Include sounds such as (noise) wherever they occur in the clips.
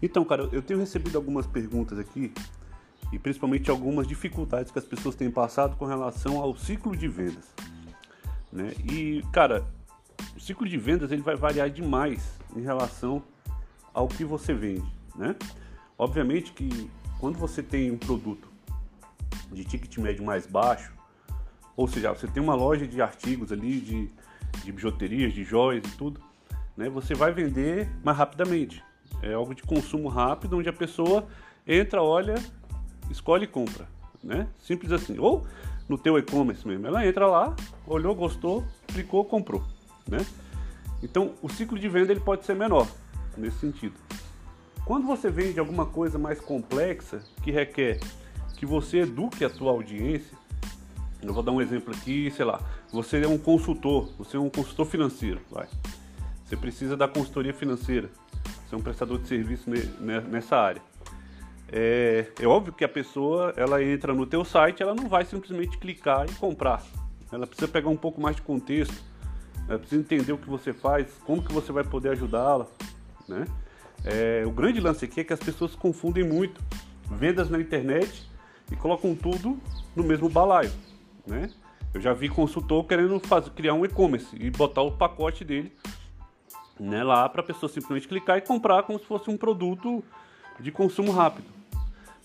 Então, cara, eu tenho recebido algumas perguntas aqui e principalmente algumas dificuldades que as pessoas têm passado com relação ao ciclo de vendas. Né? E, cara, o ciclo de vendas ele vai variar demais em relação ao que você vende. Né? Obviamente que quando você tem um produto de ticket médio mais baixo, ou seja, você tem uma loja de artigos ali, de, de bijuterias, de joias e tudo, né? você vai vender mais rapidamente. É algo de consumo rápido, onde a pessoa entra, olha, escolhe e compra, né? Simples assim. Ou no teu e-commerce mesmo, ela entra lá, olhou, gostou, clicou, comprou, né? Então, o ciclo de venda ele pode ser menor nesse sentido. Quando você vende alguma coisa mais complexa, que requer que você eduque a tua audiência, eu vou dar um exemplo aqui, sei lá, você é um consultor, você é um consultor financeiro, vai. Você precisa da consultoria financeira. É um prestador de serviço nessa área. É, é, óbvio que a pessoa ela entra no teu site, ela não vai simplesmente clicar e comprar. Ela precisa pegar um pouco mais de contexto, ela precisa entender o que você faz, como que você vai poder ajudá-la, né? É, o grande lance aqui é que as pessoas confundem muito vendas na internet e colocam tudo no mesmo balaio, né? Eu já vi consultor querendo fazer, criar um e-commerce e botar o pacote dele né, lá para a pessoa simplesmente clicar e comprar como se fosse um produto de consumo rápido.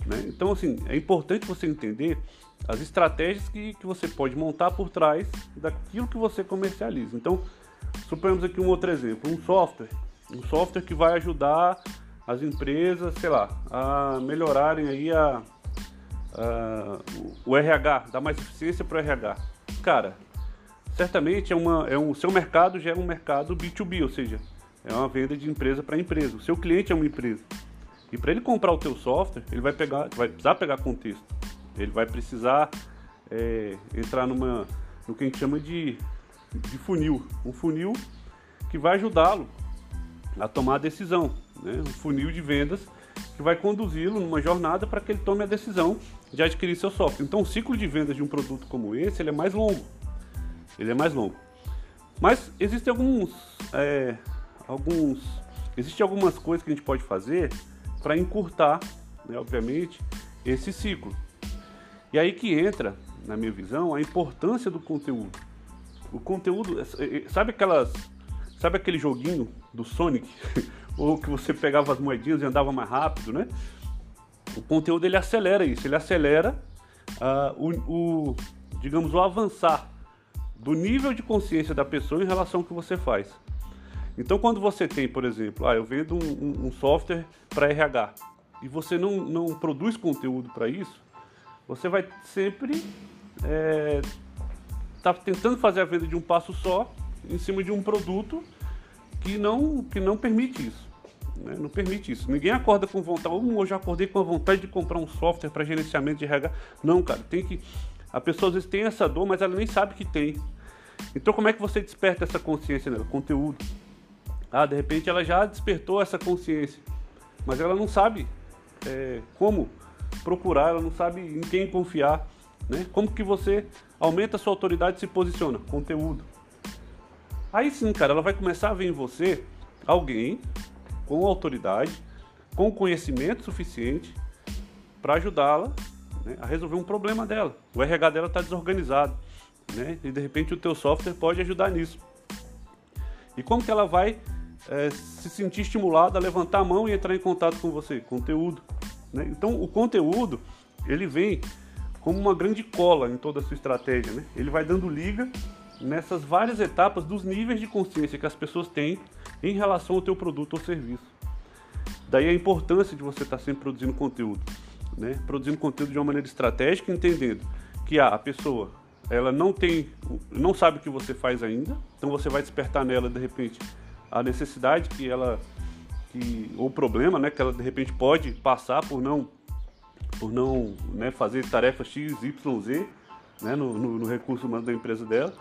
Né? Então, assim, é importante você entender as estratégias que, que você pode montar por trás daquilo que você comercializa. Então, suponhamos aqui um outro exemplo, um software, um software que vai ajudar as empresas, sei lá, a melhorarem aí a, a o RH, dar mais eficiência para o RH. Cara, certamente é uma, é um, seu mercado já é um mercado B2B, ou seja, é uma venda de empresa para empresa. O seu cliente é uma empresa. E para ele comprar o teu software, ele vai, pegar, vai precisar pegar contexto. Ele vai precisar é, entrar numa, no que a gente chama de, de funil. Um funil que vai ajudá-lo a tomar a decisão. Né? Um funil de vendas que vai conduzi-lo numa jornada para que ele tome a decisão de adquirir seu software. Então, o ciclo de vendas de um produto como esse ele é mais longo ele é mais longo. Mas existem alguns, é, alguns, existem algumas coisas que a gente pode fazer para encurtar, né, obviamente, esse ciclo. E aí que entra, na minha visão, a importância do conteúdo. O conteúdo, é, é, sabe aquelas, sabe aquele joguinho do Sonic, (laughs) ou que você pegava as moedinhas e andava mais rápido, né? O conteúdo ele acelera isso, ele acelera uh, o, o, digamos, o avançar do nível de consciência da pessoa em relação ao que você faz. Então, quando você tem, por exemplo, ah, eu vendo um, um software para RH e você não, não produz conteúdo para isso, você vai sempre estar é, tá tentando fazer a venda de um passo só em cima de um produto que não, que não permite isso. Né? Não permite isso. Ninguém acorda com vontade. Hoje eu acordei com a vontade de comprar um software para gerenciamento de RH. Não, cara, tem que. A pessoa às vezes tem essa dor, mas ela nem sabe que tem. Então como é que você desperta essa consciência nela? Conteúdo. Ah, de repente ela já despertou essa consciência, mas ela não sabe é, como procurar, ela não sabe em quem confiar. Né? Como que você aumenta a sua autoridade e se posiciona? Conteúdo. Aí sim, cara, ela vai começar a ver em você alguém com autoridade, com conhecimento suficiente para ajudá-la né, a resolver um problema dela. O RH dela está desorganizado né? E de repente o teu software pode ajudar nisso. E como que ela vai é, se sentir estimulada a levantar a mão e entrar em contato com você? Conteúdo. Né? Então o conteúdo ele vem como uma grande cola em toda a sua estratégia. Né? Ele vai dando liga nessas várias etapas dos níveis de consciência que as pessoas têm em relação ao teu produto ou serviço. Daí a importância de você estar sempre produzindo conteúdo, né? Produzindo conteúdo de uma maneira estratégica, entendendo que ah, a pessoa ela não tem, não sabe o que você faz ainda, então você vai despertar nela de repente a necessidade que ela, que, ou o problema, né, que ela de repente pode passar por não, por não né, fazer tarefa X, Y, Z, né, no, no, no recurso humano da empresa dela.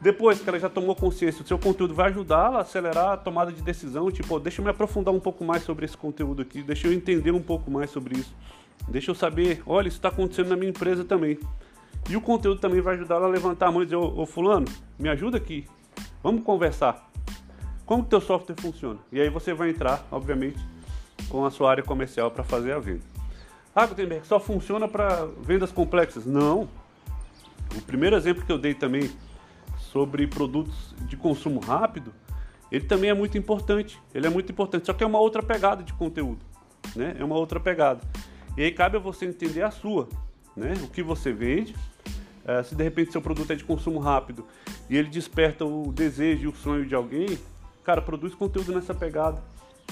Depois que ela já tomou consciência, o seu conteúdo vai ajudá-la a acelerar a tomada de decisão. Tipo, deixa eu me aprofundar um pouco mais sobre esse conteúdo aqui, deixa eu entender um pouco mais sobre isso. Deixa eu saber, olha, isso está acontecendo na minha empresa também. E o conteúdo também vai ajudar ela a levantar a mão e dizer, ô, ô fulano, me ajuda aqui, vamos conversar. Como que teu software funciona? E aí você vai entrar, obviamente, com a sua área comercial para fazer a venda. Ah, Gutenberg, só funciona para vendas complexas? Não. O primeiro exemplo que eu dei também sobre produtos de consumo rápido, ele também é muito importante. Ele é muito importante, só que é uma outra pegada de conteúdo, né? É uma outra pegada. E aí cabe a você entender a sua, né? O que você vende. É, se de repente seu produto é de consumo rápido e ele desperta o desejo e o sonho de alguém, cara, produz conteúdo nessa pegada.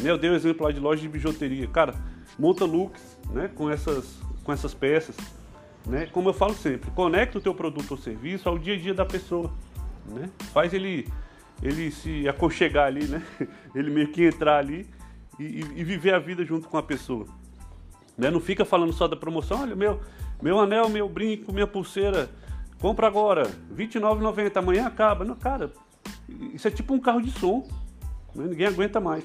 Né? Eu dei o um exemplo lá de loja de bijuteria. Cara, monta looks né? com, essas, com essas peças. Né? Como eu falo sempre, conecta o teu produto ou serviço ao dia a dia da pessoa. Né? Faz ele, ele se aconchegar ali, né? (laughs) ele meio que entrar ali e, e viver a vida junto com a pessoa. Né? Não fica falando só da promoção, olha, meu, meu anel, meu brinco, minha pulseira, compra agora, R$29,90, amanhã acaba. Não, cara, isso é tipo um carro de som, né? ninguém aguenta mais.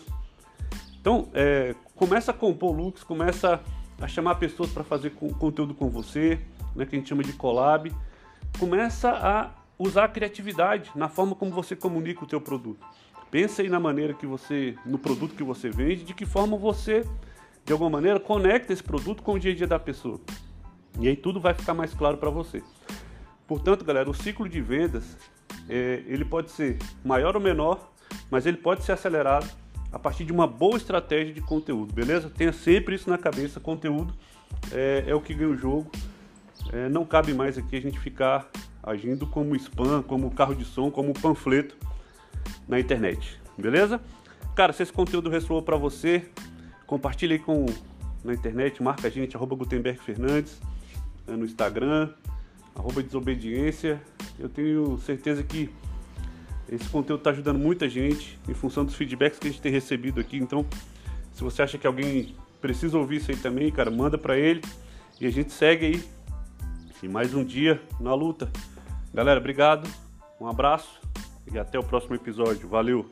Então, é, começa a compor looks, começa a chamar pessoas para fazer conteúdo com você, né, que a gente chama de collab. Começa a usar a criatividade na forma como você comunica o teu produto. Pensa aí na maneira que você, no produto que você vende, de que forma você, de alguma maneira, conecta esse produto com o dia a dia da pessoa. E aí tudo vai ficar mais claro para você. Portanto, galera, o ciclo de vendas, é, ele pode ser maior ou menor, mas ele pode ser acelerado a partir de uma boa estratégia de conteúdo, beleza? Tenha sempre isso na cabeça, conteúdo é, é o que ganha o jogo. É, não cabe mais aqui a gente ficar agindo como spam, como carro de som, como panfleto na internet, beleza? Cara, se esse conteúdo ressoou para você, compartilhe com na internet, marca a gente, arroba Gutenberg Fernandes, é, no Instagram, arroba Desobediência. Eu tenho certeza que esse conteúdo está ajudando muita gente em função dos feedbacks que a gente tem recebido aqui. Então, se você acha que alguém precisa ouvir isso aí também, cara, manda para ele e a gente segue aí. E mais um dia na luta. Galera, obrigado, um abraço e até o próximo episódio. Valeu!